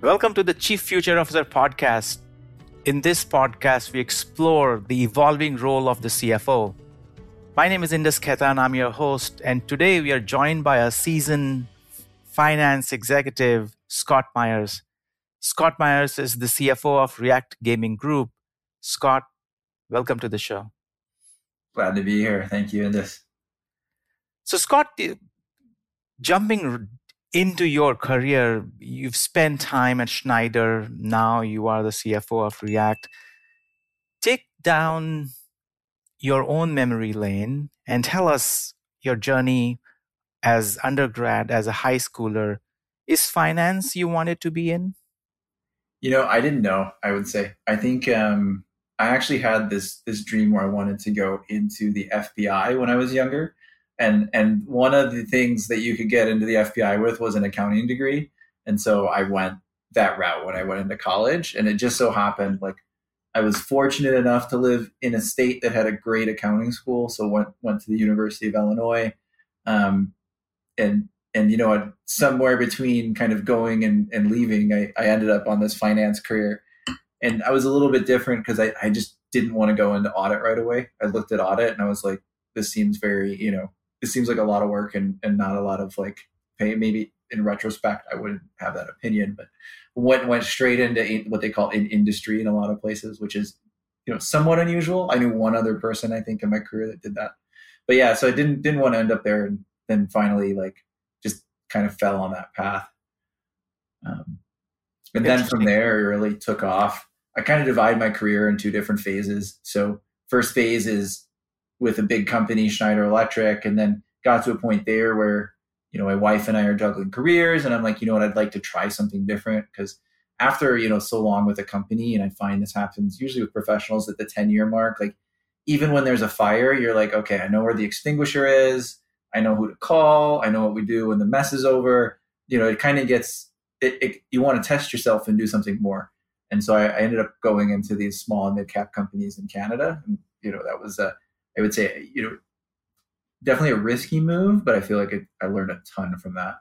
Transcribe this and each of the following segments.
Welcome to the Chief Future Officer podcast. In this podcast, we explore the evolving role of the CFO. My name is Indus Khaitan. I'm your host, and today we are joined by a seasoned finance executive, Scott Meyers. Scott Meyers is the CFO of React Gaming Group. Scott, welcome to the show. Glad to be here. Thank you, Indus. So, Scott, jumping into your career, you've spent time at Schneider. Now you are the CFO of React. Take down your own memory lane and tell us your journey as undergrad, as a high schooler. Is finance you wanted to be in? You know, I didn't know. I would say. I think um, I actually had this this dream where I wanted to go into the FBI when I was younger and and one of the things that you could get into the FBI with was an accounting degree, and so I went that route when I went into college, and it just so happened like I was fortunate enough to live in a state that had a great accounting school, so went went to the University of Illinois, um, and and you know somewhere between kind of going and, and leaving, I, I ended up on this finance career, and I was a little bit different because I, I just didn't want to go into audit right away. I looked at audit and I was like, this seems very you know it seems like a lot of work and, and not a lot of like pay. Maybe in retrospect, I wouldn't have that opinion, but went went straight into what they call in industry in a lot of places, which is you know somewhat unusual. I knew one other person I think in my career that did that, but yeah, so I didn't didn't want to end up there, and then finally like just kind of fell on that path. Um, and then from there, it really took off. I kind of divide my career in two different phases. So first phase is with a big company, Schneider Electric, and then got to a point there where you know my wife and I are juggling careers, and I'm like, you know what, I'd like to try something different because after you know so long with a company, and I find this happens usually with professionals at the 10 year mark, like even when there's a fire, you're like, okay, I know where the extinguisher is, I know who to call, I know what we do when the mess is over. You know, it kind of gets it, it, you want to test yourself and do something more. And so I, I ended up going into these small and mid cap companies in Canada, and you know that was a I would say, you know, definitely a risky move, but I feel like it, I learned a ton from that.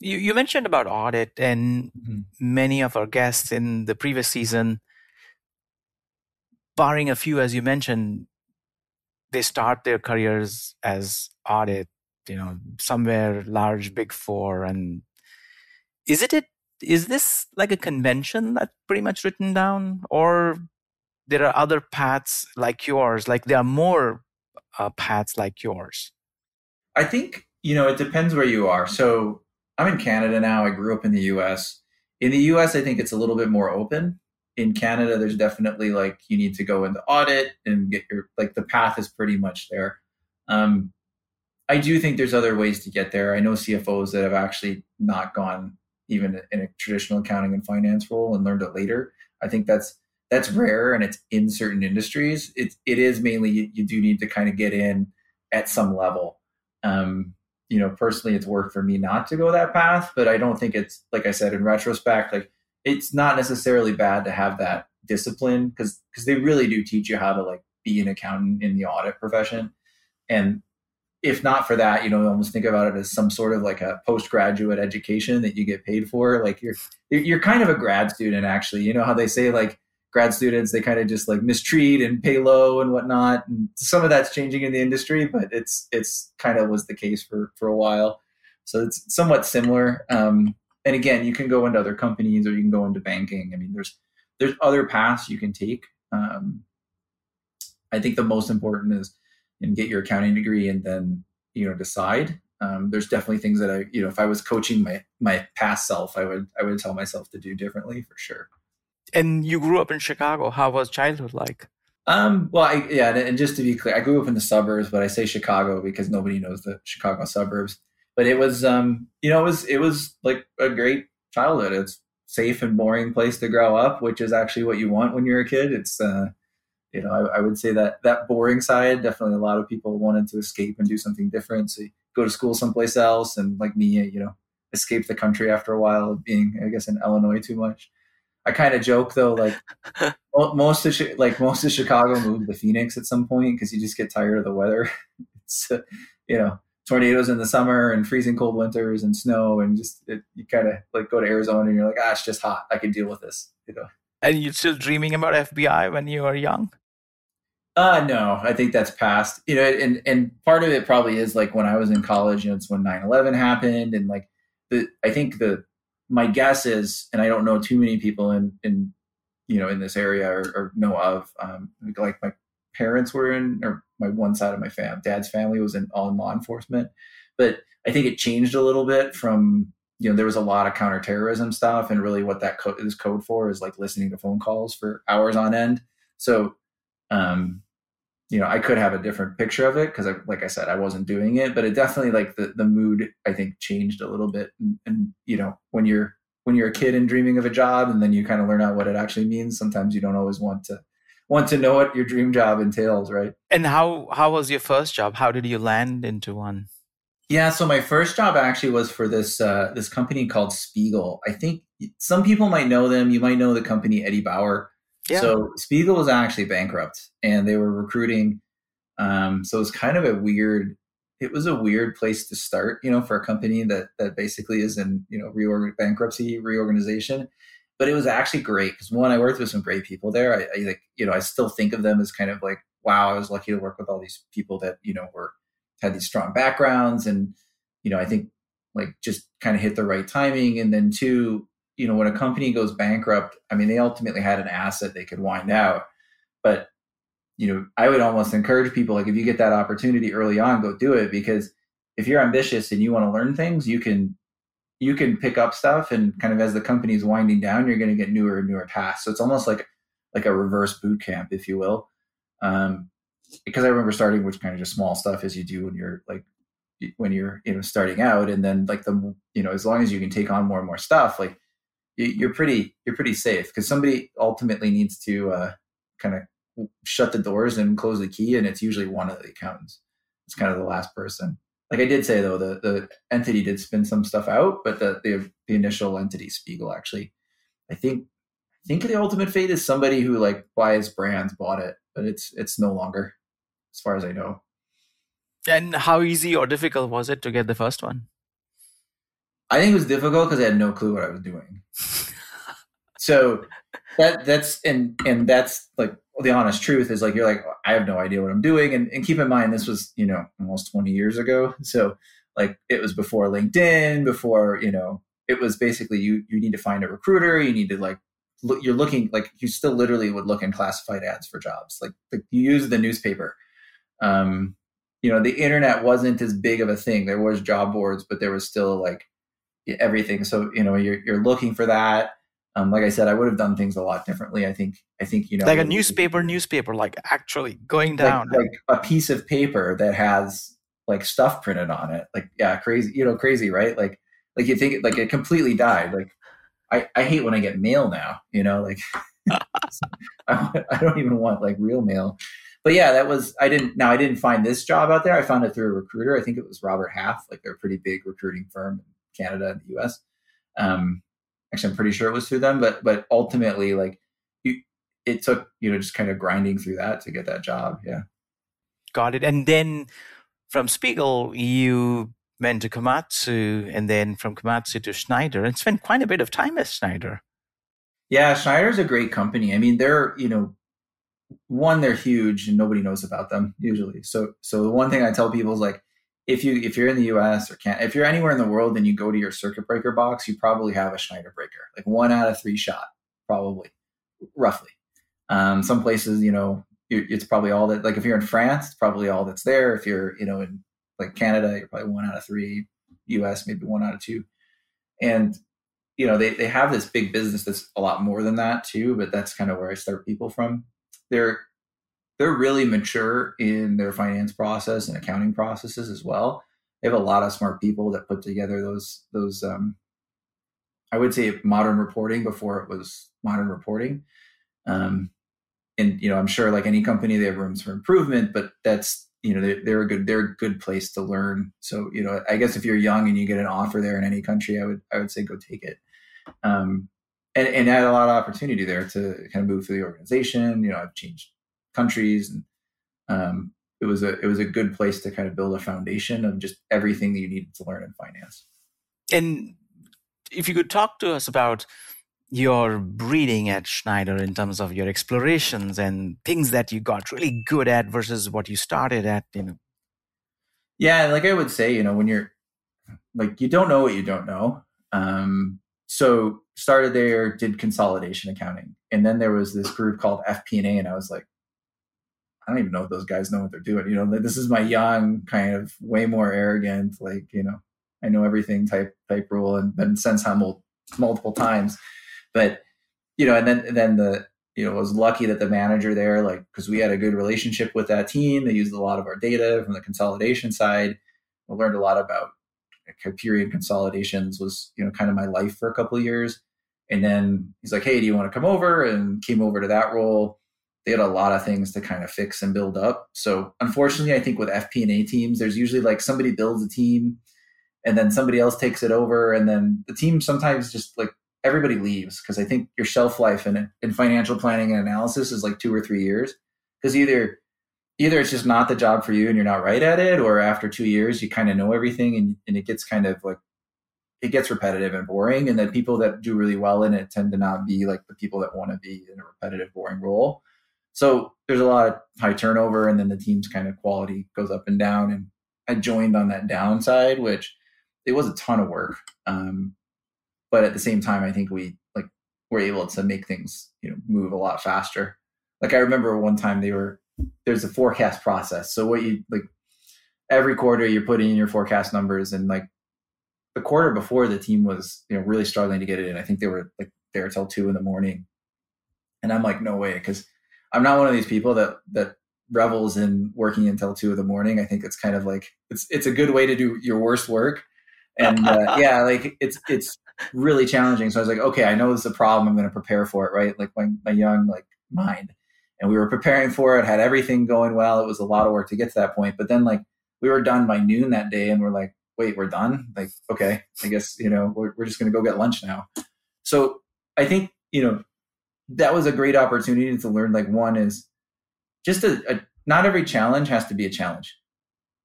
You, you mentioned about audit, and mm-hmm. many of our guests in the previous season, barring a few, as you mentioned, they start their careers as audit, you know, somewhere large, big four. And is it, it is this like a convention that's pretty much written down, or there are other paths like yours like there are more uh, paths like yours. I think you know it depends where you are. So i'm in canada now. I grew up in the us in the us i think it's a little bit more open. In canada there's definitely like you need to go into audit and get your like the path is pretty much there. Um, i do think there's other ways to get there. I know cfos that have actually not gone even in a traditional accounting and finance role and learned it later. I think that's that's rare and it's in certain industries. It, it is mainly you, you do need to kind of get in at some level. Um, you know, personally, it's worked for me not to go that path, but I don't think it's like I said in retrospect, like it's not necessarily bad to have that discipline because because they really do teach you how to like be an accountant in the audit profession. And if not for that, you know, almost think about it as some sort of like a postgraduate education that you get paid for. Like you're you're kind of a grad student, actually. You know how they say like grad students they kind of just like mistreat and pay low and whatnot and some of that's changing in the industry but it's it's kind of was the case for for a while. So it's somewhat similar um, and again you can go into other companies or you can go into banking. I mean there's there's other paths you can take. Um, i think the most important is and get your accounting degree and then you know decide. Um, there's definitely things that i you know if i was coaching my my past self i would i would tell myself to do differently for sure and you grew up in Chicago. How was childhood like? Um, well, I, yeah, and just to be clear, I grew up in the suburbs, but I say Chicago because nobody knows the Chicago suburbs. But it was, um, you know, it was it was like a great childhood. It's safe and boring place to grow up, which is actually what you want when you're a kid. It's, uh, you know, I, I would say that that boring side, definitely a lot of people wanted to escape and do something different. So go to school someplace else, and like me, you know, escape the country after a while of being, I guess, in Illinois too much. I kind of joke though, like most of like most of Chicago moved to Phoenix at some point because you just get tired of the weather. It's uh, you know tornadoes in the summer and freezing cold winters and snow and just it, you kind of like go to Arizona and you're like, ah, it's just hot. I can deal with this, you know. And you're still dreaming about FBI when you were young? Uh no, I think that's past. You know, and and part of it probably is like when I was in college, you know, it's when 9/11 happened and like the I think the my guess is and I don't know too many people in in you know in this area or, or know of um like my parents were in or my one side of my fam dad's family was in all in law enforcement. But I think it changed a little bit from you know there was a lot of counterterrorism stuff and really what that code is code for is like listening to phone calls for hours on end. So um you know, I could have a different picture of it because, like I said, I wasn't doing it, but it definitely like the the mood I think changed a little bit. And, and, you know, when you're when you're a kid and dreaming of a job, and then you kind of learn out what it actually means. Sometimes you don't always want to want to know what your dream job entails, right? And how how was your first job? How did you land into one? Yeah, so my first job actually was for this uh, this company called Spiegel. I think some people might know them. You might know the company Eddie Bauer. Yeah. So Spiegel was actually bankrupt and they were recruiting. Um, so it was kind of a weird, it was a weird place to start, you know, for a company that, that basically is in, you know, reorg- bankruptcy reorganization. But it was actually great because one, I worked with some great people there. I, I like, you know, I still think of them as kind of like, wow, I was lucky to work with all these people that, you know, were, had these strong backgrounds. And, you know, I think like just kind of hit the right timing. And then two, you know, when a company goes bankrupt, I mean, they ultimately had an asset they could wind out. But, you know, I would almost encourage people, like, if you get that opportunity early on, go do it because if you're ambitious and you want to learn things, you can you can pick up stuff and kind of as the company's winding down, you're going to get newer and newer tasks. So it's almost like like a reverse boot camp, if you will. Um, because I remember starting with kind of just small stuff as you do when you're like when you're you know starting out, and then like the you know as long as you can take on more and more stuff, like you're pretty you're pretty safe because somebody ultimately needs to uh, kind of shut the doors and close the key, and it's usually one of the accountants. It's kind of the last person. Like I did say though, the the entity did spin some stuff out, but the the, the initial entity Spiegel actually, I think I think the ultimate fate is somebody who like buys brands bought it, but it's it's no longer, as far as I know. And how easy or difficult was it to get the first one? I think it was difficult because I had no clue what I was doing. so that that's and and that's like the honest truth is like you're like I have no idea what I'm doing and, and keep in mind this was you know almost 20 years ago. So like it was before LinkedIn before you know it was basically you you need to find a recruiter you need to like look you're looking like you still literally would look in classified ads for jobs like, like you use the newspaper. Um you know the internet wasn't as big of a thing. There was job boards but there was still like everything. So you know you're you're looking for that. Um, like I said, I would have done things a lot differently. I think I think you know like a newspaper, newspaper, like actually going down, like, like a piece of paper that has like stuff printed on it. Like yeah, crazy, you know, crazy, right? Like like you think like it completely died. Like I I hate when I get mail now. You know, like I, I don't even want like real mail but yeah, that was I didn't now I didn't find this job out there. I found it through a recruiter. I think it was Robert Half, like they're a pretty big recruiting firm. Canada and the US. Um, actually, I'm pretty sure it was through them, but but ultimately, like you, it took you know just kind of grinding through that to get that job. Yeah, got it. And then from Spiegel, you went to Komatsu, and then from Komatsu to Schneider, and spent quite a bit of time at Schneider. Yeah, Schneider's a great company. I mean, they're you know one they're huge and nobody knows about them usually so so the one thing i tell people is like if you if you're in the US or can't if you're anywhere in the world and you go to your circuit breaker box, you probably have a Schneider breaker, like one out of three shot, probably, roughly. Um, some places, you know, it's probably all that. Like if you're in France, it's probably all that's there. If you're, you know, in like Canada, you're probably one out of three. US, maybe one out of two. And you know, they they have this big business that's a lot more than that too. But that's kind of where I start people from. They're they're really mature in their finance process and accounting processes as well. They have a lot of smart people that put together those those um, I would say modern reporting before it was modern reporting. Um, and you know, I'm sure like any company, they have rooms for improvement, but that's you know they're, they're a good they're a good place to learn. So you know, I guess if you're young and you get an offer there in any country, I would I would say go take it. Um, and, and add a lot of opportunity there to kind of move through the organization. You know, I've changed countries and um, it was a it was a good place to kind of build a foundation of just everything that you needed to learn in finance. And if you could talk to us about your breeding at Schneider in terms of your explorations and things that you got really good at versus what you started at, you know. Yeah, like I would say, you know, when you're like you don't know what you don't know. Um, so started there, did consolidation accounting, and then there was this group called FP&A, and I was like, I don't even know if those guys know what they're doing. You know, this is my young kind of way more arrogant, like you know, I know everything type type rule, and been sent humbled multiple times. But you know, and then and then the you know was lucky that the manager there, like because we had a good relationship with that team, they used a lot of our data from the consolidation side. We learned a lot about period consolidations was you know kind of my life for a couple of years and then he's like hey do you want to come over and came over to that role they had a lot of things to kind of fix and build up so unfortunately i think with fp&a teams there's usually like somebody builds a team and then somebody else takes it over and then the team sometimes just like everybody leaves because i think your shelf life in, in financial planning and analysis is like two or three years because either either it's just not the job for you and you're not right at it, or after two years you kind of know everything and, and it gets kind of like it gets repetitive and boring. And then people that do really well in it tend to not be like the people that want to be in a repetitive, boring role. So there's a lot of high turnover, and then the team's kind of quality goes up and down. And I joined on that downside, which it was a ton of work. Um, but at the same time, I think we like were able to make things you know move a lot faster. Like I remember one time they were there's a forecast process. So what you like every quarter you're putting in your forecast numbers and like the quarter before the team was you know really struggling to get it in. I think they were like there till two in the morning, and I'm like no way because I'm not one of these people that that revels in working until two in the morning. I think it's kind of like it's it's a good way to do your worst work, and uh, yeah, like it's it's really challenging. So I was like, okay, I know this is a problem. I'm going to prepare for it, right? Like my my young like mind and we were preparing for it, had everything going well. It was a lot of work to get to that point. But then like we were done by noon that day and we're like, wait, we're done? Like, okay, I guess, you know, we're, we're just going to go get lunch now. So I think, you know, that was a great opportunity to learn. Like one is just a, a not every challenge has to be a challenge.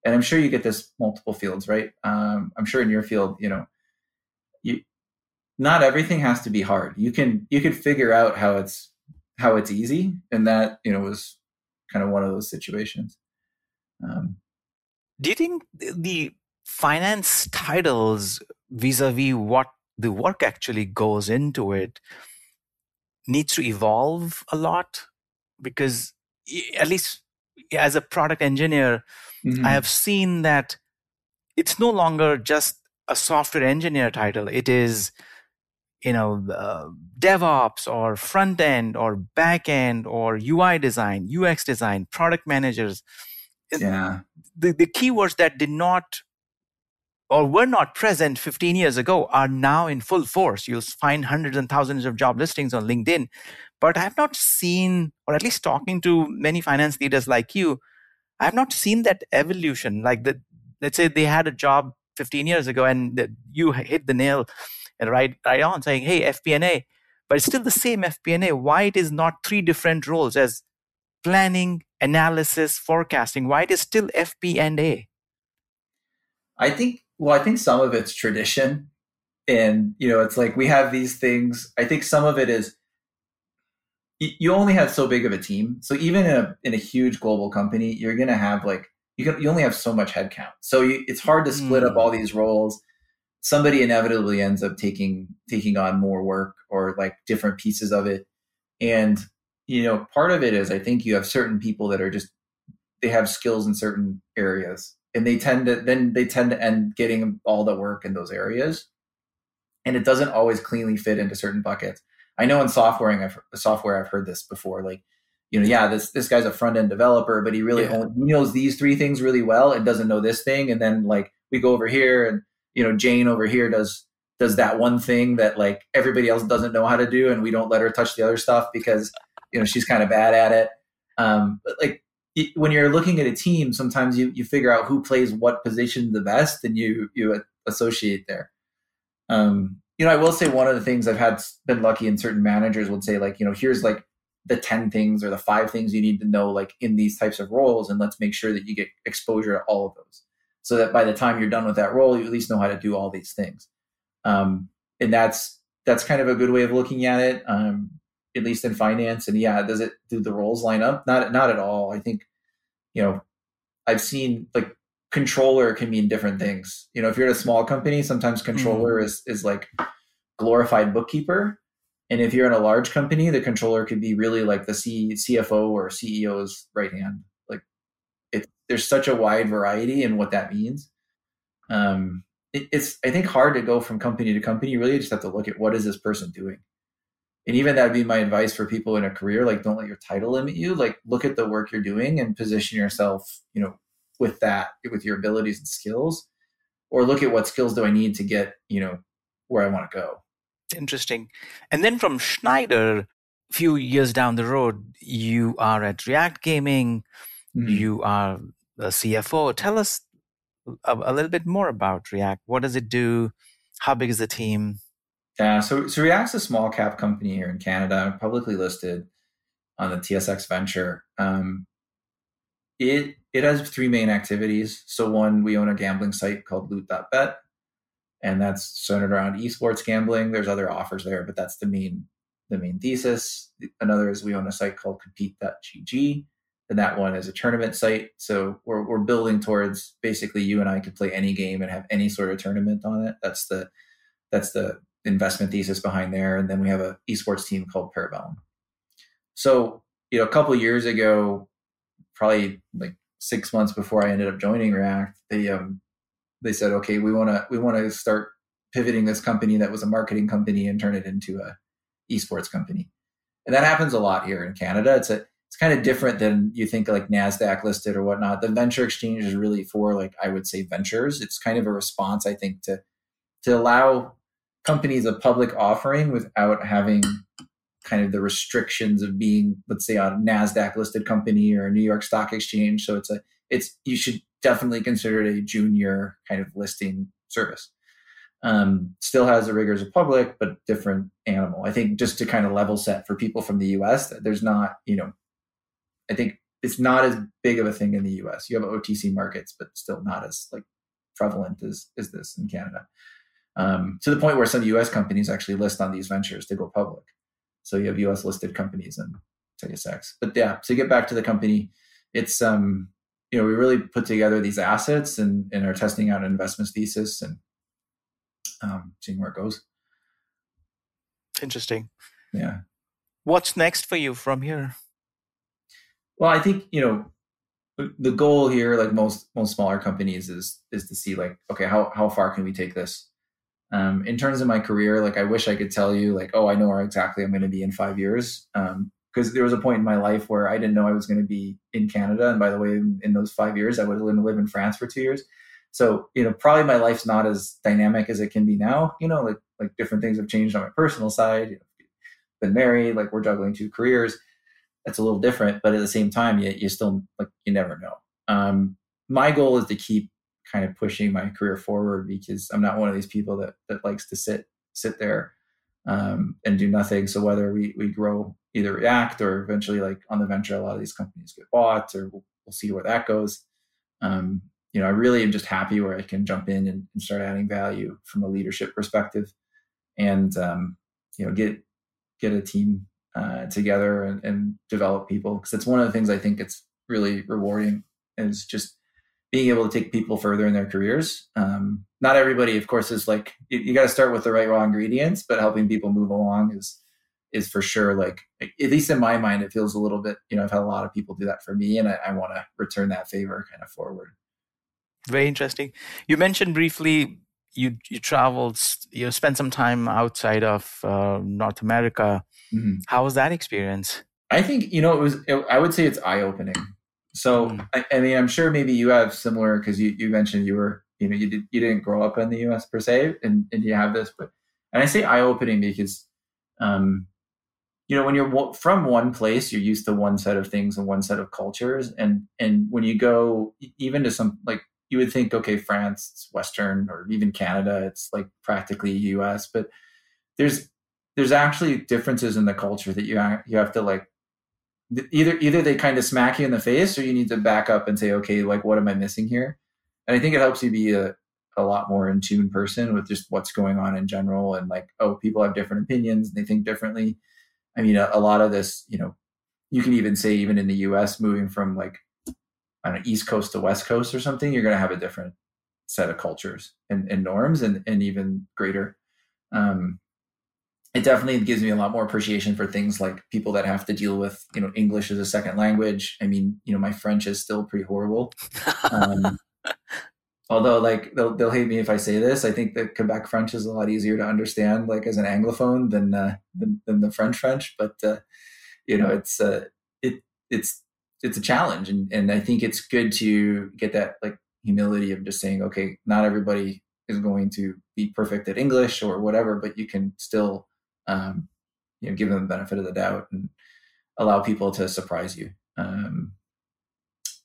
And I'm sure you get this multiple fields, right? Um, I'm sure in your field, you know, you, not everything has to be hard. You can, you can figure out how it's how it's easy, and that you know was kind of one of those situations. Um, Do you think the finance titles vis-a-vis what the work actually goes into it needs to evolve a lot? Because at least as a product engineer, mm-hmm. I have seen that it's no longer just a software engineer title. It is you know uh, devops or front end or back end or ui design ux design product managers yeah the, the keywords that did not or were not present 15 years ago are now in full force you'll find hundreds and thousands of job listings on linkedin but i've not seen or at least talking to many finance leaders like you i've not seen that evolution like the let's say they had a job 15 years ago and you hit the nail and right, right on saying, hey, FP&A, but it's still the same FP&A. Why it is not three different roles as planning, analysis, forecasting? Why it is still FP&A? I think, well, I think some of it's tradition. And, you know, it's like we have these things. I think some of it is you only have so big of a team. So even in a, in a huge global company, you're going to have like, you, can, you only have so much headcount. So you, it's hard to split mm. up all these roles somebody inevitably ends up taking taking on more work or like different pieces of it and you know part of it is i think you have certain people that are just they have skills in certain areas and they tend to then they tend to end getting all the work in those areas and it doesn't always cleanly fit into certain buckets i know in software i've software i've heard this before like you know yeah this this guy's a front end developer but he really yeah. only, he knows these three things really well and doesn't know this thing and then like we go over here and you know Jane over here does does that one thing that like everybody else doesn't know how to do, and we don't let her touch the other stuff because you know she's kind of bad at it. Um, but like when you're looking at a team, sometimes you you figure out who plays what position the best, and you you associate there. Um, you know, I will say one of the things I've had been lucky in certain managers would say like, you know, here's like the 10 things or the five things you need to know like in these types of roles and let's make sure that you get exposure to all of those so that by the time you're done with that role you at least know how to do all these things um, and that's that's kind of a good way of looking at it um, at least in finance and yeah does it do the roles line up not not at all i think you know i've seen like controller can mean different things you know if you're at a small company sometimes controller mm-hmm. is is like glorified bookkeeper and if you're in a large company, the controller could be really like the C, CFO or CEO's right hand. Like it, there's such a wide variety in what that means. Um, it, it's I think hard to go from company to company. You really just have to look at what is this person doing. And even that'd be my advice for people in a career. Like, don't let your title limit you. Like, look at the work you're doing and position yourself, you know, with that, with your abilities and skills, or look at what skills do I need to get, you know, where I want to go interesting. And then from Schneider, a few years down the road, you are at React Gaming. Mm-hmm. You are the CFO. Tell us a, a, little bit more about React. What does it do? How big is the team? Yeah, so so React's a small cap company here in Canada, publicly listed on the TSX Venture. Um, it it has three main activities. So one, we own a gambling site called Loot.bet and that's centered around esports gambling. There's other offers there, but that's the main the main thesis. Another is we own a site called Compete.gg, and that one is a tournament site. So we're we're building towards basically you and I could play any game and have any sort of tournament on it. That's the that's the investment thesis behind there. And then we have a esports team called Parabellum. So you know, a couple years ago, probably like six months before I ended up joining React, they um, they said, okay, we want to we want to start pivoting this company that was a marketing company and turn it into a esports company. And that happens a lot here in Canada. It's a it's kind of different than you think like Nasdaq listed or whatnot. The venture exchange is really for like I would say ventures. It's kind of a response, I think, to to allow companies a public offering without having kind of the restrictions of being, let's say, a Nasdaq listed company or a New York Stock Exchange. So it's a it's you should definitely consider it a junior kind of listing service. Um, still has the rigors of public, but different animal. I think just to kind of level set for people from the US, there's not, you know, I think it's not as big of a thing in the US. You have OTC markets, but still not as like prevalent as, as this in Canada. Um, to the point where some US companies actually list on these ventures to go public. So you have US listed companies and TSX. But yeah, to get back to the company, it's um you know, we really put together these assets and, and are testing out an investment thesis and um, seeing where it goes. Interesting. Yeah. What's next for you from here? Well, I think you know the goal here, like most most smaller companies, is is to see like, okay, how how far can we take this? Um, in terms of my career, like I wish I could tell you, like, oh, I know where exactly I'm going to be in five years. Um, because there was a point in my life where I didn't know I was going to be in Canada. And by the way, in, in those five years, I going to live in France for two years. So, you know, probably my life's not as dynamic as it can be now. You know, like like different things have changed on my personal side. You know, been married, like we're juggling two careers. That's a little different, but at the same time, you, you still like you never know. Um, my goal is to keep kind of pushing my career forward because I'm not one of these people that that likes to sit sit there um, and do nothing. So whether we we grow either React or eventually like on the venture, a lot of these companies get bought, or we'll, we'll see where that goes. Um, you know, I really am just happy where I can jump in and, and start adding value from a leadership perspective, and um, you know, get get a team uh, together and, and develop people because it's one of the things I think it's really rewarding is just being able to take people further in their careers. Um, not everybody, of course, is like you, you got to start with the right raw ingredients, but helping people move along is is for sure like at least in my mind it feels a little bit you know i've had a lot of people do that for me and i, I want to return that favor kind of forward. Very interesting. You mentioned briefly you you traveled you spent some time outside of uh, north america. Mm-hmm. how was that experience? I think you know it was it, i would say it's eye-opening so mm. I, I, mean i'm sure maybe you have similar because you, you mentioned you were you know you, did, you didn't grow up in the us per se and, and you have this but and i say eye-opening because um, you know when you're from one place you're used to one set of things and one set of cultures and and when you go even to some like you would think okay france it's western or even canada it's like practically us but there's there's actually differences in the culture that you you have to like either either they kind of smack you in the face or you need to back up and say okay like what am i missing here? And i think it helps you be a, a lot more in tune person with just what's going on in general and like oh people have different opinions and they think differently. I mean a, a lot of this you know you can even say even in the us moving from like I don't know, east coast to west coast or something you're going to have a different set of cultures and, and norms and, and even greater. Um, it definitely gives me a lot more appreciation for things like people that have to deal with you know english as a second language. I mean you know my french is still pretty horrible. Um, although like they'll, they'll hate me if i say this. I think that quebec french is a lot easier to understand like as an anglophone than uh, than, than the french french. But uh, you know it's uh, it it's it's a challenge. And, and i think it's good to get that like humility of just saying okay not everybody is going to be perfect at english or whatever but you can still um, you know, give them the benefit of the doubt and allow people to surprise you. Um,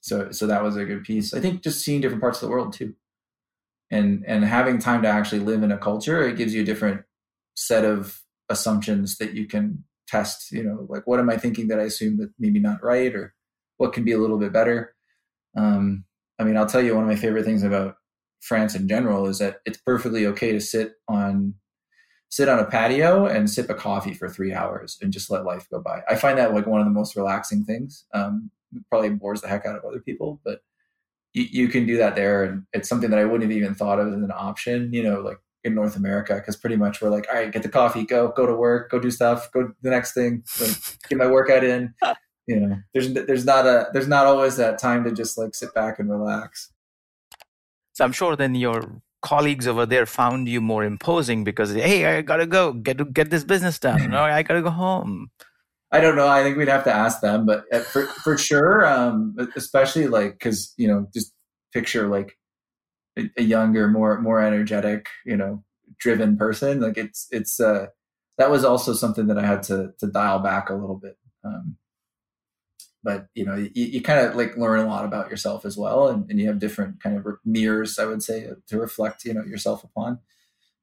so, so that was a good piece. I think just seeing different parts of the world too, and and having time to actually live in a culture, it gives you a different set of assumptions that you can test. You know, like what am I thinking that I assume that maybe not right, or what can be a little bit better. Um, I mean, I'll tell you one of my favorite things about France in general is that it's perfectly okay to sit on sit on a patio and sip a coffee for three hours and just let life go by. I find that like one of the most relaxing things. Um, probably bores the heck out of other people, but you, you can do that there. And it's something that I wouldn't have even thought of as an option, you know, like in North America, because pretty much we're like, all right, get the coffee, go, go to work, go do stuff, go the next thing, like, get my workout in. You know, there's there's not a there's not always that time to just like sit back and relax. So I'm sure then your colleagues over there found you more imposing because hey i gotta go. Get to get this business done. No i gotta go home. I don't know. I think we'd have to ask them but uh, for, for sure um, especially like because you know just picture like a, a, younger more more energetic you know driven person. Like it's it's uh that was also something that i had to to dial back a little bit um but you know you, you kind of like learn a lot about yourself as well and, and you have different kind of mirrors i would say to reflect you know yourself upon.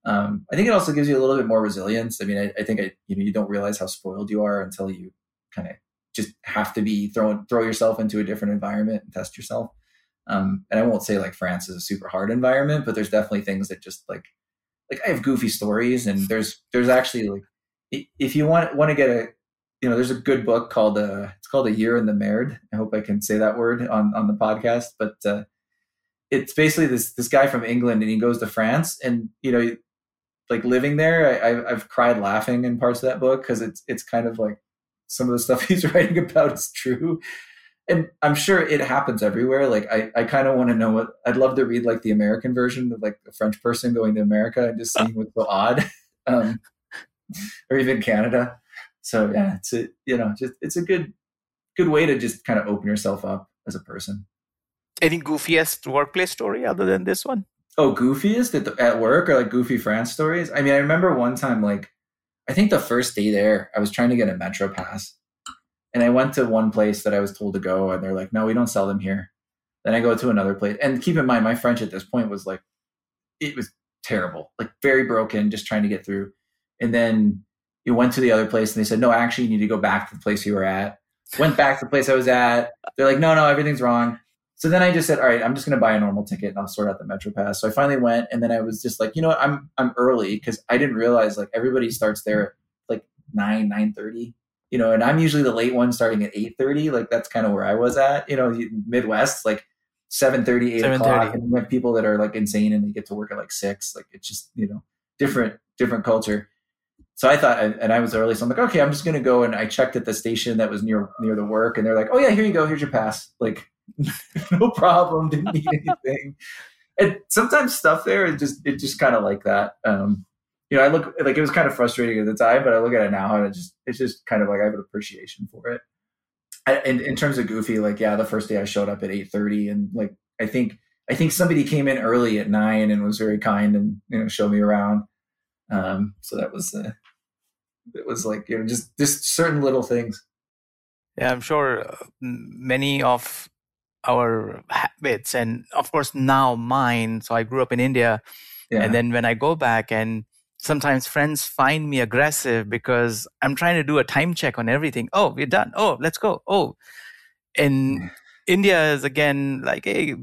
Um, i think it also gives you a little bit more resilience. I mean i, I think I, you know you don't realize how spoiled you are until you kind of just have to be thrown throw yourself into a different environment and test yourself. Um, and i won't say like france is a super hard environment but there's definitely things that just like like i have goofy stories and there's there's actually like if you want want to get a you know, there's a good book called uh, it's called A Year in the Merde. I hope I can say that word on on the podcast, but uh, it's basically this this guy from England and he goes to France and you know, like living there, I, I've cried laughing in parts of that book because it's it's kind of like some of the stuff he's writing about is true. And I'm sure it happens everywhere. Like I, I kind of want to know what I'd love to read like the American version of like a French person going to America and just seeing what's so odd. Um, or even Canada so yeah, it's a you know just it's a good good way to just kind of open yourself up as a person. Any goofiest workplace story other than this one? Oh, goofiest at, the, at work or like goofy France stories? I mean, I remember one time like I think the first day there, I was trying to get a Metro pass, and I went to one place that I was told to go, and they're like, "No, we don't sell them here." Then I go to another place, and keep in mind, my French at this point was like, it was terrible, like very broken, just trying to get through. And then you went to the other place and they said, no, actually, you need to go back to the place you were at. Went back to the place I was at. They're like, no, no, everything's wrong. So then I just said, all right, I'm just going to buy a normal ticket and I'll sort out the Metro Pass. So I finally went, and then I was just like, you know what, I'm I'm early because I didn't realize like everybody starts there at like nine nine thirty, you know, and I'm usually the late one starting at eight thirty. Like that's kind of where I was at, you know, Midwest like 7 30, 8 7:30. o'clock, and you have people that are like insane and they get to work at like six. Like it's just you know different different culture so I thought, and I was early, so I'm like, okay, I'm just gonna go. And I checked at the station that was near near the work, and they're like, oh yeah, here you go, here's your pass. Like, no problem, didn't need anything. and sometimes stuff there, it just it just kind of like that. Um, you know, I look like it was kind of frustrating at the time, but I look at it now, and it just it's just kind of like I have an appreciation for it. I, in, in terms of goofy, like yeah, the first day I showed up at eight thirty, and like I think I think somebody came in early at nine and was very kind and you know showed me around. Um, so that was uh, it was like you know just just certain little things yeah i'm sure uh, many of our habits and of course now mine so i grew up in india yeah. and then when i go back and sometimes friends find me aggressive because I'm trying to do a time check on everything. Oh, we're done. Oh, let's go. Oh, and. India is again like a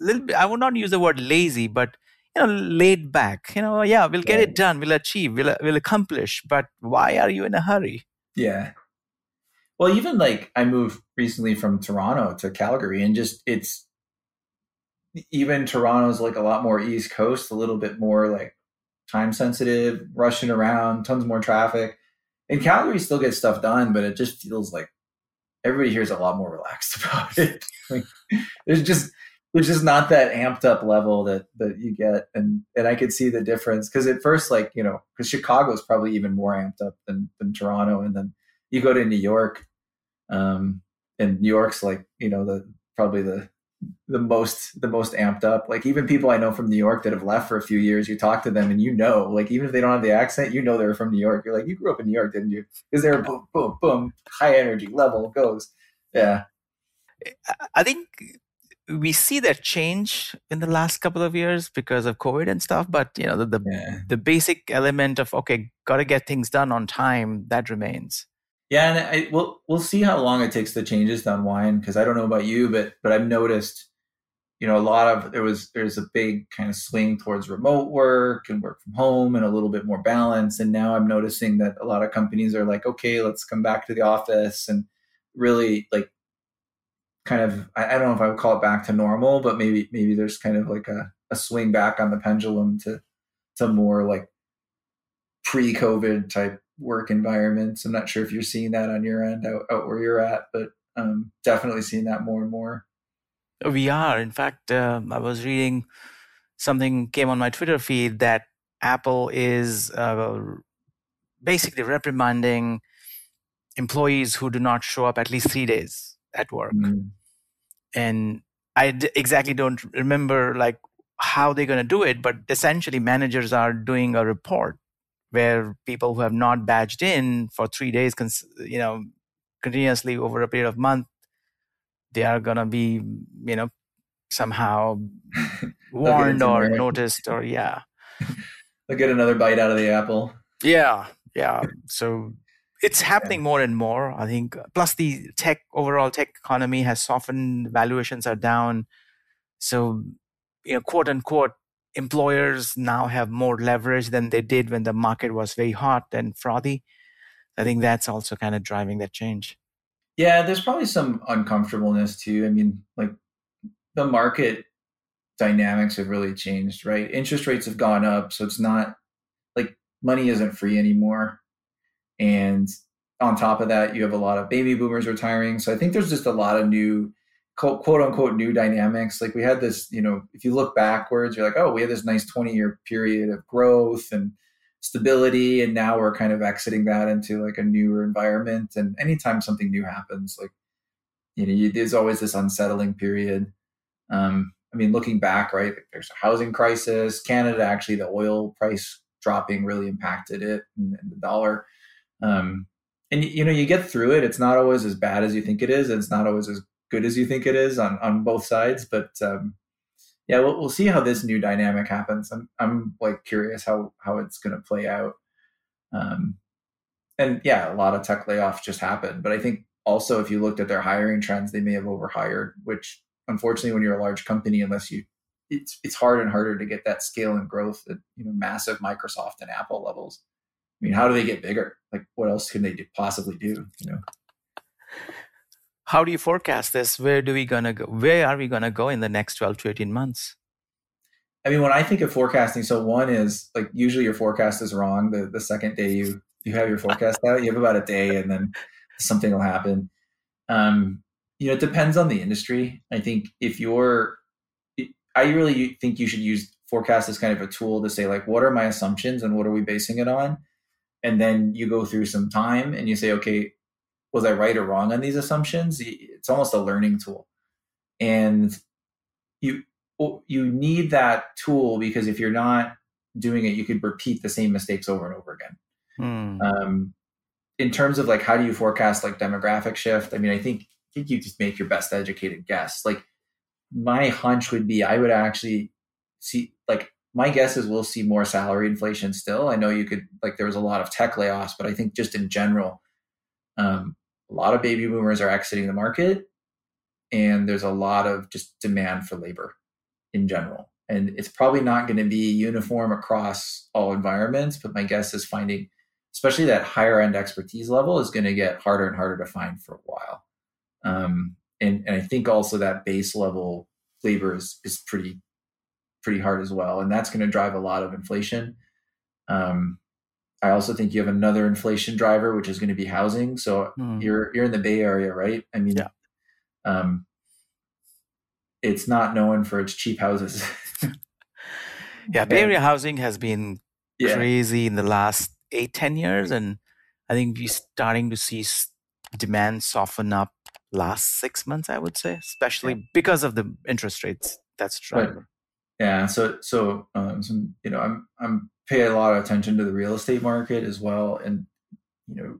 little bit, I would not use the word lazy, but you know, laid back. You know, yeah, we'll get it done, we'll achieve, we'll we'll accomplish. But why are you in a hurry? Yeah. Well, even like I moved recently from Toronto to Calgary, and just it's even Toronto's like a lot more East Coast, a little bit more like time sensitive, rushing around, tons more traffic. And Calgary still gets stuff done, but it just feels like everybody here is a lot more relaxed about it. like, there's just there's just not that amped up level that that you get, and and I could see the difference because at first, like you know, because Chicago is probably even more amped up than than Toronto, and then you go to New York, um, and New York's like you know the probably the the most the most amped up. Like even people I know from New York that have left for a few years, you talk to them and you know, like even if they don't have the accent, you know they're from New York. You're like, you grew up in New York, didn't you? Because they're boom, boom, boom, high energy level goes. Yeah. I think we see that change in the last couple of years because of COVID and stuff. But you know, the the, yeah. the basic element of okay, got to get things done on time that remains. Yeah, and I, we'll we'll see how long it takes the changes to unwind because I don't know about you, but but I've noticed, you know, a lot of there was there's a big kind of swing towards remote work and work from home and a little bit more balance, and now I'm noticing that a lot of companies are like, okay, let's come back to the office and really like kind of I, don't know if I would call it back to normal, but maybe maybe there's kind of like a, a swing back on the pendulum to to more like pre-COVID type work environments. I'm not sure if you're seeing that on your end out, out where you're at, but um, definitely seeing that more and more. We are. In fact, uh, I was reading something came on my Twitter feed that Apple is uh, basically reprimanding employees who do not show up at least three days at work. Mm. And I d- exactly don't remember like how they're going to do it, but essentially managers are doing a report where people who have not badged in for three days, you know, continuously over a period of month, they are gonna be, you know, somehow warned or noticed or yeah. They'll get another bite out of the apple. Yeah, yeah. So it's happening more and more. I think. Plus, the tech overall tech economy has softened. Valuations are down. So, you know, quote unquote, employers now have more leverage than they did when the market was very hot and frothy. I think that's also kind of driving that change. Yeah, there's probably some uncomfortableness too. I mean, like the market dynamics have really changed, right? Interest rates have gone up, so it's not like money isn't free anymore. And on top of that, you have a lot of baby boomers retiring. So I think there's just a lot of new quote, quote unquote new dynamics. Like we had this, you know, if you look backwards, you're like, oh, we had this nice 20 year period of growth and stability. And now we're kind of exiting that into like a newer environment. And anytime something new happens, like, you know, you, there's always this unsettling period. Um, I mean, looking back, right, there's a housing crisis. Canada, actually, the oil price dropping really impacted it and, and the dollar. Um, and you know, you get through it. It's not always as bad as you think it is. And it's not always as good as you think it is on on both sides. But um, yeah, we'll, we'll see how this new dynamic happens. I'm I'm like curious how how it's going to play out. Um, and yeah, a lot of tech layoffs just happened. But I think also if you looked at their hiring trends, they may have overhired, which unfortunately, when you're a large company, unless you it's it's hard and harder to get that scale and growth at you know massive Microsoft and Apple levels. I mean, how do they get bigger? Like, what else can they do, possibly do? You know how do you forecast this? Where do we gonna go? Where are we gonna go in the next twelve to eighteen months? I mean, when I think of forecasting, so one is like usually your forecast is wrong. The the second day you you have your forecast out, you have about a day, and then something will happen. Um, you know, it depends on the industry. I think if you're, I really think you should use forecast as kind of a tool to say like, what are my assumptions and what are we basing it on? And then you go through some time and you say, okay, was I right or wrong on these assumptions? It's almost a learning tool. And you you need that tool because if you're not doing it, you could repeat the same mistakes over and over again. Hmm. Um, in terms of like how do you forecast like demographic shift? I mean, I think I think you just make your best educated guess. Like my hunch would be I would actually see like my guess is we'll see more salary inflation still. I know you could like there was a lot of tech layoffs, but I think just in general, um, a lot of baby boomers are exiting the market, and there's a lot of just demand for labor in general. And it's probably not going to be uniform across all environments, but my guess is finding, especially that higher end expertise level, is going to get harder and harder to find for a while. Um, and, and I think also that base level labor is, is pretty pretty hard as well, and that's going to drive a lot of inflation. Um, I also think you have another inflation driver, which is going to be housing. So mm. you're you're in the Bay Area, right? I mean, yeah. um, it's not known for its cheap houses. yeah, Bay Area housing has been yeah. crazy in the last eight ten years, and I think we're starting to see demand soften up last six months. I would say, especially yeah. because of the interest rates. That's true. Yeah, so so um, some you know I'm I'm paying a lot of attention to the real estate market as well, and you know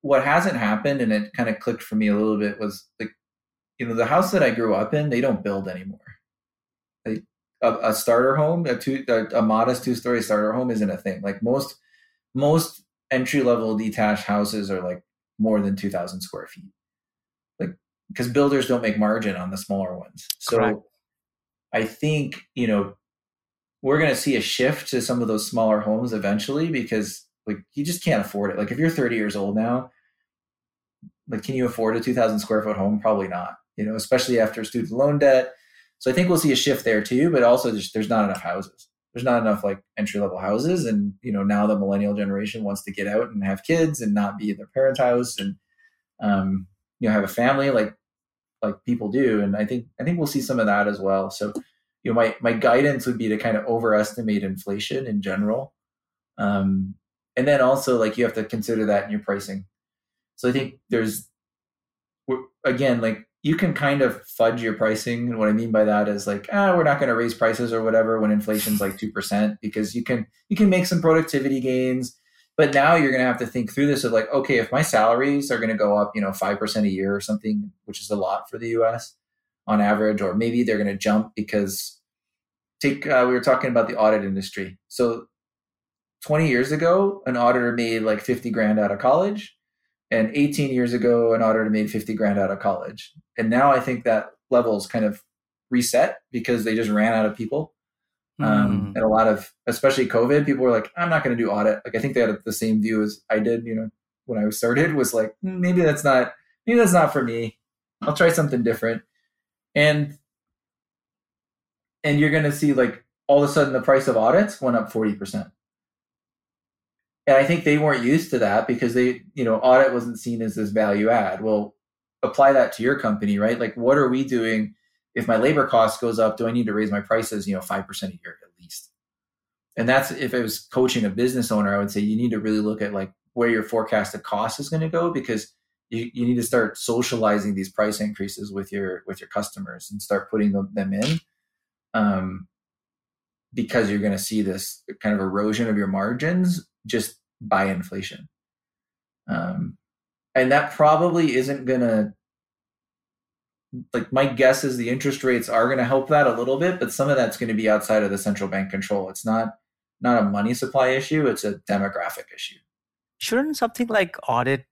what hasn't happened, and it kind of clicked for me a little bit was like you know the house that I grew up in, they don't build anymore. Like a, a starter home, a two a, a modest two story starter home isn't a thing. Like most most entry level detached houses are like more than two thousand square feet, like because builders don't make margin on the smaller ones. So. Correct I think, you know, we're going to see a shift to some of those smaller homes eventually because like you just can't afford it. Like if you're 30 years old now, like can you afford a 2000 square foot home? Probably not, you know, especially after student loan debt. So I think we'll see a shift there too, but also there's, there's not enough houses. There's not enough like entry level houses. And, you know, now the millennial generation wants to get out and have kids and not be in their parents' house and, um, you know, have a family. Like like people do. And I think I think we'll see some of that as well. So, you know, my my guidance would be to kind of overestimate inflation in general. Um, and then also like you have to consider that in your pricing. So I think there's again like you can kind of fudge your pricing. And what I mean by that is like, ah, we're not going to raise prices or whatever when inflation's like two percent because you can you can make some productivity gains but now you're going to have to think through this of like, okay, if my salaries are going to go up, you know, 5% a year or something, which is a lot for the US on average, or maybe they're going to jump because take, uh, we were talking about the audit industry. So 20 years ago, an auditor made like 50 grand out of college. And 18 years ago, an auditor made 50 grand out of college. And now I think that level is kind of reset because they just ran out of people um, mm. And a lot of, especially COVID, people were like, I'm not going to do audit. Like, I think they had the same view as I did, you know, when I started was like, hmm, maybe that's not, maybe that's not for me. I'll try something different. And, and you're going to see like all of a sudden the price of audits went up 40%. And I think they weren't used to that because they, you know, audit wasn't seen as this value add. Well, apply that to your company, right? Like, what are we doing if my labor cost goes up, do I need to raise my prices, you know, 5% a year at least? And that's if I was coaching a business owner, I would say you need to really look at like where your forecasted cost is going to go because you, you need to start socializing these price increases with your with your customers and start putting them, them in. Um, because you're going to see this kind of erosion of your margins just by inflation. Um, and that probably isn't going to like my guess is the interest rates are going to help that a little bit, but some of that's going to be outside of the central bank control. It's not not a money supply issue; it's a demographic issue. Shouldn't something like audit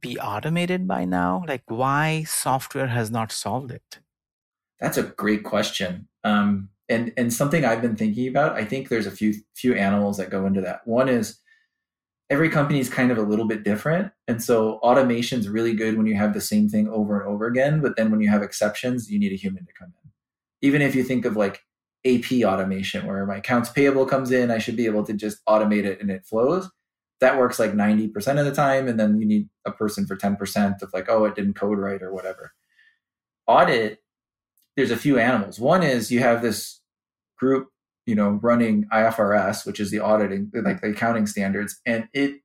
be automated by now? Like, why software has not solved it? That's a great question, um, and and something I've been thinking about. I think there's a few few animals that go into that. One is every company is kind of a little bit different. And so automation is really good when you have the same thing over and over again. But then when you have exceptions, you need a human to come in. Even if you think of like AP automation, where my accounts payable comes in, I should be able to just automate it and it flows. That works like 90% of the time. And then you need a person for 10% of like, oh, it didn't code right or whatever. Audit, there's a few animals. One is you have this group you know running IFRS, which is the auditing like the accounting standards, and it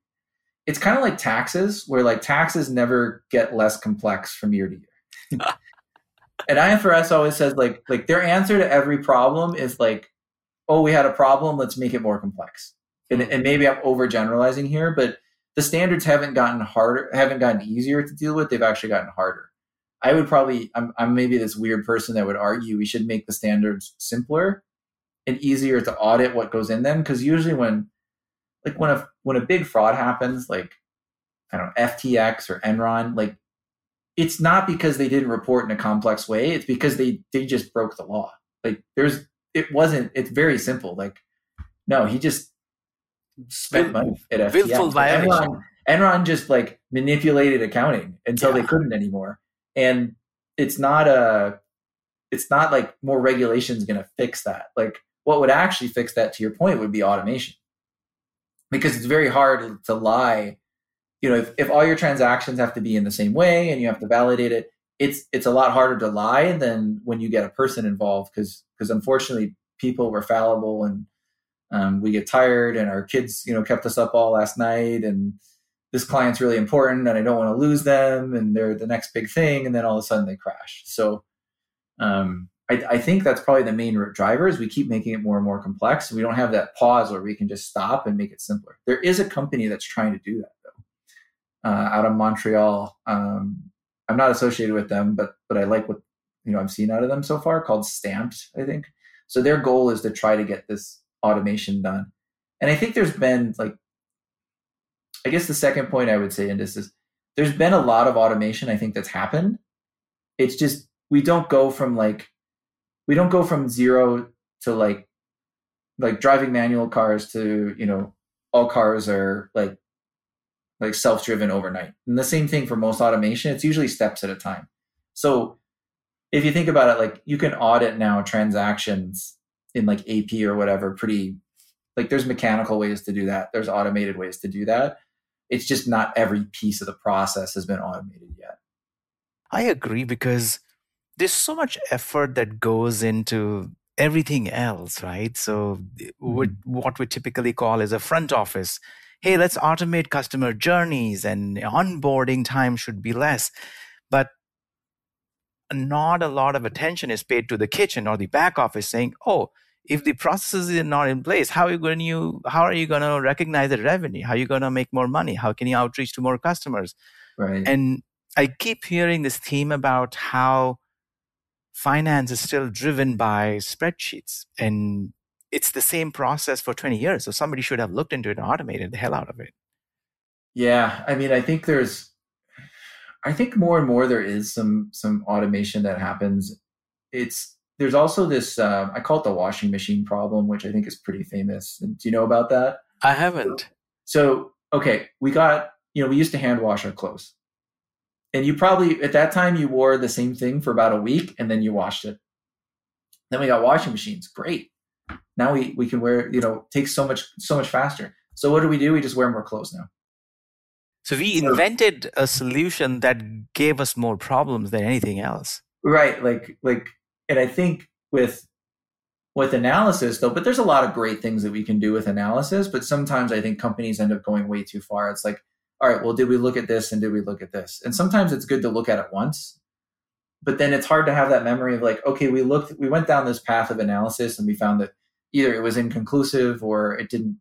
it's kind of like taxes, where like taxes never get less complex from year to year. and IFRS always says like like their answer to every problem is like, oh, we had a problem, let's make it more complex. And, hmm. and maybe I'm overgeneralizing here, but the standards haven't gotten harder, haven't gotten easier to deal with. They've actually gotten harder. I would probably, I'm, I'm maybe this weird person that would argue we should make the standards simpler and easier to audit what goes in them because usually when like when a when a big fraud happens like i don't know ftx or enron like it's not because they didn't report in a complex way it's because they they just broke the law like there's it wasn't it's very simple like no he just spent money at FTX. Enron, Enron just like manipulated accounting until Yeah. they couldn't anymore. And it's not a it's not like more regulations going to fix that. Like what would actually fix that to your point would be automation. Because it's very hard to lie. You know, if, if all your transactions have to be in the same way and you have to validate it, it's it's a lot harder to lie than when you get a person involved because because unfortunately people were fallible and um, we get tired and our kids you know kept us up all last night and this client's really important and i don't want to lose them and they're the next big thing and then all of a sudden they crash so um, I, I think that's probably the main driver is we keep making it more and more complex we don't have that pause where we can just stop and make it simpler there is a company that's trying to do that though uh, out of montreal um, i'm not associated with them but but i like what you know i've seen out of them so far called stamped i think so their goal is to try to get this automation done. And I think there's been like, I guess the second point I would say in this is there's been a lot of automation I think that's happened. It's just we don't go from like we don't go from zero to like like driving manual cars to you know all cars are like like self-driven overnight. And the same thing for most automation, it's usually steps at a time. So if you think about it like you can audit now transactions in like AP or whatever pretty like there's mechanical ways to do that. There's automated ways to do that. It's just not every piece of the process has been automated yet. I agree because there's so much effort that goes into everything else, right? So, what, mm-hmm. what we typically call is a front office. Hey, let's automate customer journeys and onboarding time should be less. But not a lot of attention is paid to the kitchen or the back office saying, oh, if the processes are not in place, how are you going to how are you going to recognize the revenue? How are you going to make more money? How can you outreach to more customers? Right. And I keep hearing this theme about how finance is still driven by spreadsheets and it's the same process for 20 years. So somebody should have looked into it and automated the hell out of it. Yeah, I mean, I think there's, I think more and more there is some some automation that happens. It's there's also this um, I call it the washing machine problem, which I think is pretty famous. Do you know about that? I haven't. So okay, we got you know we used to hand wash our clothes, and you probably at that time you wore the same thing for about a week, and then you washed it. Then we got washing machines. Great. Now we we can wear you know takes so much so much faster. So what do we do? We just wear more clothes now. So we invented a solution that gave us more problems than anything else. right like like and i think with with analysis though but there's a lot of great things that we can do with analysis but sometimes i think companies end up going way too far it's like all right well did we look at this and did we look at this? And sometimes it's good to look at it once but then it's hard to have that memory of like okay we looked we went down this path of analysis and we found that either it was inconclusive or it didn't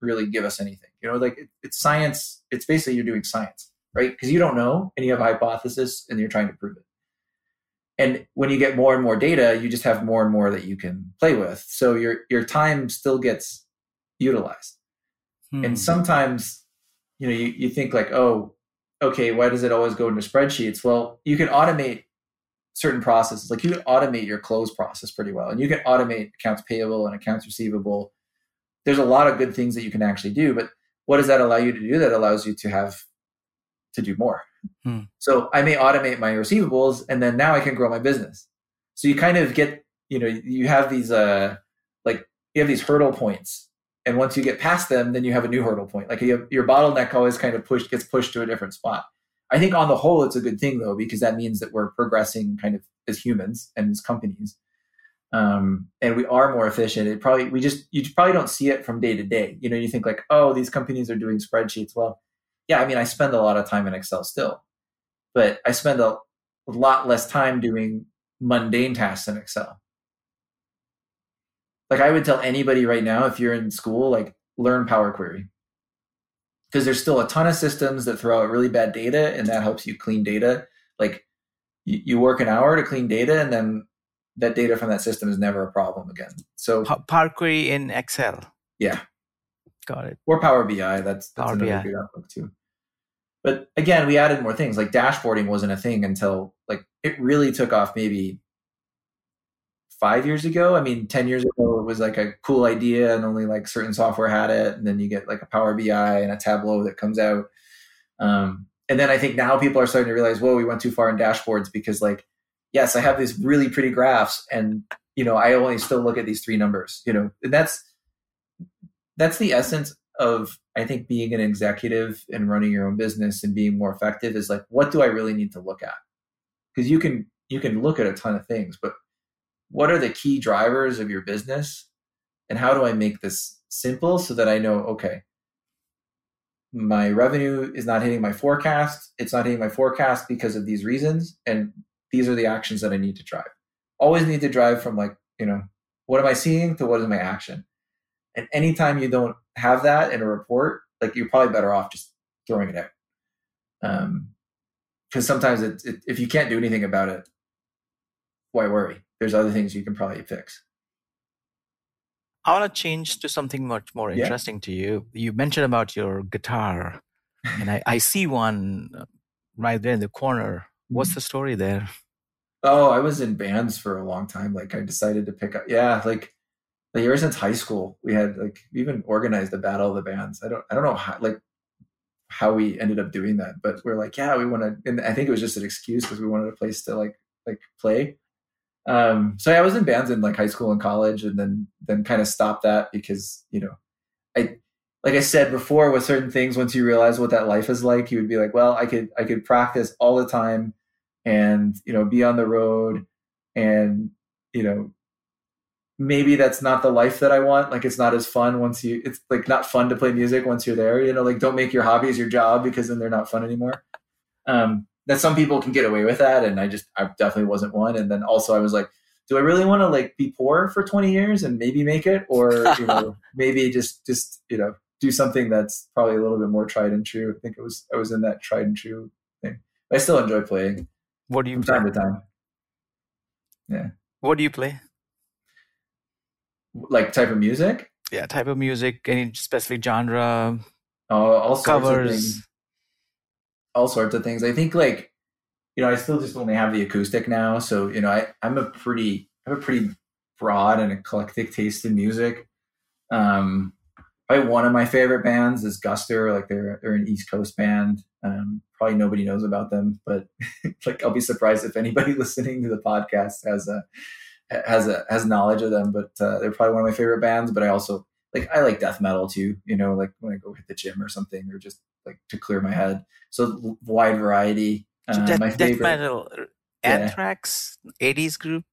really give us anything you know like it, it's science it's basically you're doing science right? Because you don't know and you have a hypothesis and you're trying to prove it. And when you get more and more data you just have more and more that you can play with. So your your time still gets utilized. Hmm. and sometimes you know you, you think like oh okay why does it always go into spreadsheets? Well you can automate certain processes like you can automate your close process pretty well and you can automate accounts payable and accounts receivable. There's a lot of good things that you can actually do but what does that allow you to do? That allows you to have to do more. Hmm. so i may automate my receivables and then now i can grow my business. So you kind of get you know you have these uh like you have these hurdle points and once you get past them then you have a new hurdle point. Like have, your bottleneck always kind of pushed gets pushed to a different spot. I think on the whole it's a good thing though because that means that we're progressing kind of as humans and as companies um, and we are more efficient. It probably we just you probably don't see it from day to day. You know you think like oh these companies are doing spreadsheets. Well yeah i mean i spend a lot of time in excel still but i spend a lot less time doing mundane tasks in excel like i would tell anybody right now if you're in school like learn power query because there's still a ton of systems that throw out really bad data and that helps you clean data like you, you work an hour to clean data and then that data from that system is never a problem again. So Power Query in Excel. Yeah. Got it. Or Power BI. That's, that's Power another BI. good outlook too. But again, we added more things. Like dashboarding wasn't a thing until like it really took off maybe five years ago. I mean, 10 years ago, it was like a cool idea and only like certain software had it. And then you get like a Power BI and a Tableau that comes out. Um, and then I think now people are starting to realize, whoa, we went too far in dashboards because like, yes, I have these really pretty graphs and, you know, I only still look at these three numbers, you know, and that's, that's the essence of I think being an executive and running your own business and being more effective is like what do I really need to look at? Because you can you can look at a ton of things, but what are the key drivers of your business and how do I make this simple so that I know okay my revenue is not hitting my forecast, it's not hitting my forecast because of these reasons and these are the actions that I need to drive. Always need to drive from like, you know, what am I seeing to what is my action? And anytime you don't have that in a report, like you're probably better off just throwing it out. Um, because sometimes it, it, if you can't do anything about it, why worry? There's other things you can probably fix. I want to change to something much more Yeah. interesting to you. You mentioned about your guitar, and I, I see one uh, right there in the corner. What's the story there? Oh, I was in bands for a long time. Like I decided to pick up. Yeah, like like ever since high school, we had like we even organized a battle of the bands. I don't I don't know how like how we ended up doing that, but we're like, yeah, we want to. And I think it was just an excuse because we wanted a place to like like play. Um, so I was in bands in like high school and college, and then then kind of stopped that because you know, I like I said before with certain things. Once you realize what that life is like, you would be like, well, I could I could practice all the time and you know be on the road and you know maybe that's not the life that I want. Like it's not as fun once you it's like not fun to play music once you're there. You know, like don't make your hobbies your job because then they're not fun anymore. Um that some people can get away with that and I just I definitely wasn't one. And then also I was like, do I really want to like be poor for 20 years and maybe make it? Or, you know, maybe just just, you know, do something that's probably a little bit more tried and true. I think it was I was in that tried and true thing. I still enjoy playing What do you from play? time to time. Yeah. What do you play? Like type of music? Yeah, type of music, any specific genre, Uh, all covers. All sorts of things. I think like, you know, I still just only have the acoustic now. So, you know, I, I'm a pretty, I have a pretty broad and eclectic taste in music. Um, probably one of my favorite bands is Guster. Like they're, they're an East Coast band. Um, probably nobody knows about them, but like, I'll be surprised if anybody listening to the podcast has a, has a, has knowledge of them, but, uh, they're probably one of my favorite bands, but I also, like I like death metal too, you know, like when I go hit the gym or something, or just like to clear my head. So wide variety. So Uh, death, my death metal, uh, Yeah. Anthrax, 80s group.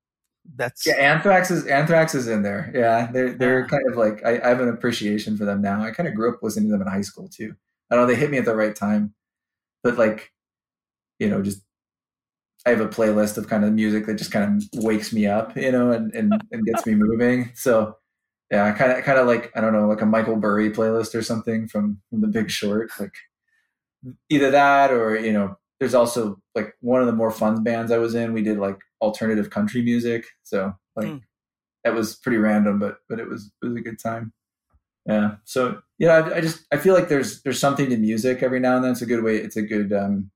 That's yeah, Anthrax is Anthrax is in there. Yeah, they're they're Yeah. kind of like I, I have an appreciation for them now. I kind of grew up listening to them in high school too. I don't know they hit me at the right time, but like, you know, just I have a playlist of kind of music that just kind of wakes me up, you know, and and, and gets me moving. So yeah, kind of kind of like I don't know, like a Michael Burry playlist or something from from The Big Short, like either that or you know, there's also like one of the more fun bands I was in. We did like alternative country music, so like Hmm. that was pretty random, but but it was it was a good time. Yeah, so you know, I, I just I feel like there's there's something to music every now and then. It's a good way. It's a good um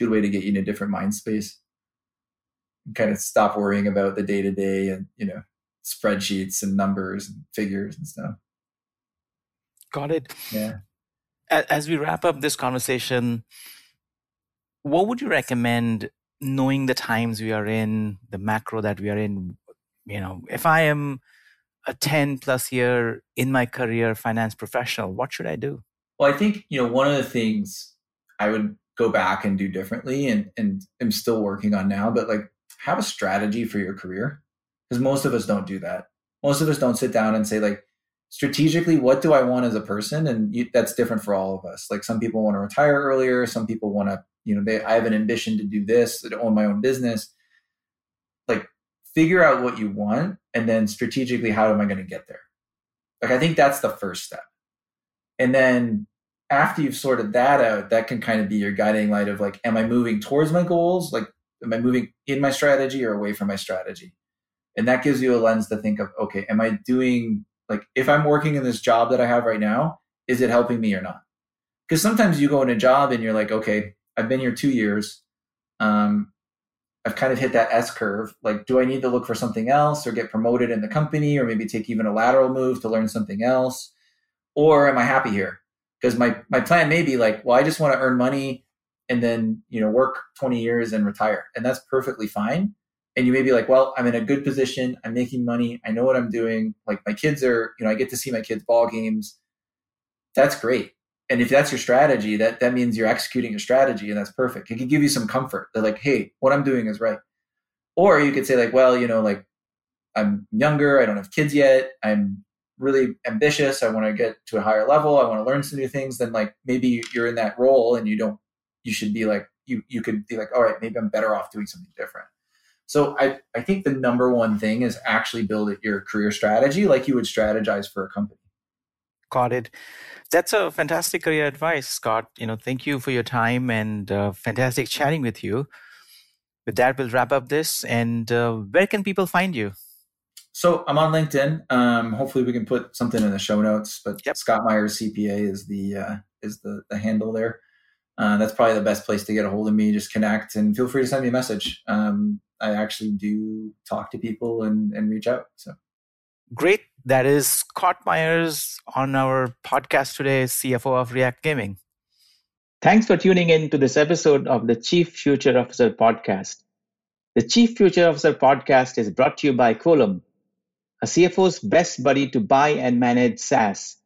good way to get you in a different mind space. Kind of stop worrying about the day to day and you know spreadsheets and numbers and figures and stuff. got it. Yeah. As we wrap up this conversation, what would you recommend knowing the times we are in, the macro that we are in? You know, if I am a 10 plus year in my career finance professional, what should I do? Well, I think you know one of the things I would go back and do differently, and and am still working on now, but like have a strategy for your career because most of us don't do that. Most of us don't sit down and say like strategically, what do I want as a person, and you, that's different for all of us. Like some people want to retire earlier, some people want to, you know, they I have an ambition to do this, to own my own business. Like figure out what you want, and then strategically, how am I going to get there? Like I think that's the first step, and then after you've sorted that out, that can kind of be your guiding light of like, am I moving towards my goals? Like, am I moving in my strategy or away from my strategy? And that gives you a lens to think of, okay, am I doing like if I'm working in this job that I have right now, is it helping me or not? Because sometimes you go in a job and you're like, okay, I've been here two years. Um, I've kind of hit that S curve. Like, do I need to look for something else or get promoted in the company or maybe take even a lateral move to learn something else? Or am I happy here? Because my, my plan may be like, well, I just want to earn money and then, you know, work 20 years and retire. And that's perfectly fine. And you may be like, well, I'm in a good position. I'm making money. I know what I'm doing. Like my kids are, you know, I get to see my kids' ball games. That's great and if that's your strategy, that that means you're executing your strategy, and that's perfect. It can give you some comfort They're like, hey, what I'm doing is right. Or you could say like, well, you know, like I'm younger, I don't have kids yet, I'm really ambitious, I want to get to a higher level, I want to learn some new things. Then like maybe you're in that role, and you don't. You should be like you. You could be like, all right, maybe I'm better off doing something different. So I, I think the number one thing is actually build your career strategy like you would strategize for a company. Got it. That's a fantastic career advice, Scott. You know, thank you for your time and uh, fantastic chatting with you. With that, we'll wrap up this. And uh, where can people find you? So I'm on LinkedIn. Um, hopefully, we can put something in the show notes. But yep. Scott Meyers CPA is the uh, is the, the handle there. Uh, that's probably the best place to get a hold of me. Just connect and feel free to send me a message. Um, I actually do talk to people and, and reach out. So great. That is Scott Meyers on our podcast today, CFO of React Gaming. Thanks for tuning in to this episode of the Chief Future Officer podcast. The Chief Future Officer podcast is brought to you by Quolum, a CFO's best buddy to buy and manage SaaS.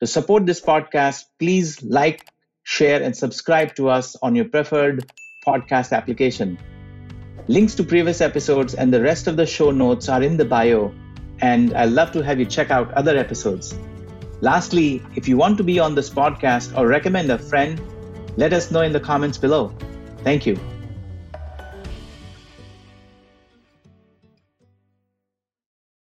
To support this podcast, please like, share, and subscribe to us on your preferred podcast application. Links to previous episodes and the rest of the show notes are in the bio and I'd love to have you check out other episodes. Lastly, if you want to be on this podcast or recommend a friend, let us know in the comments below. Thank you.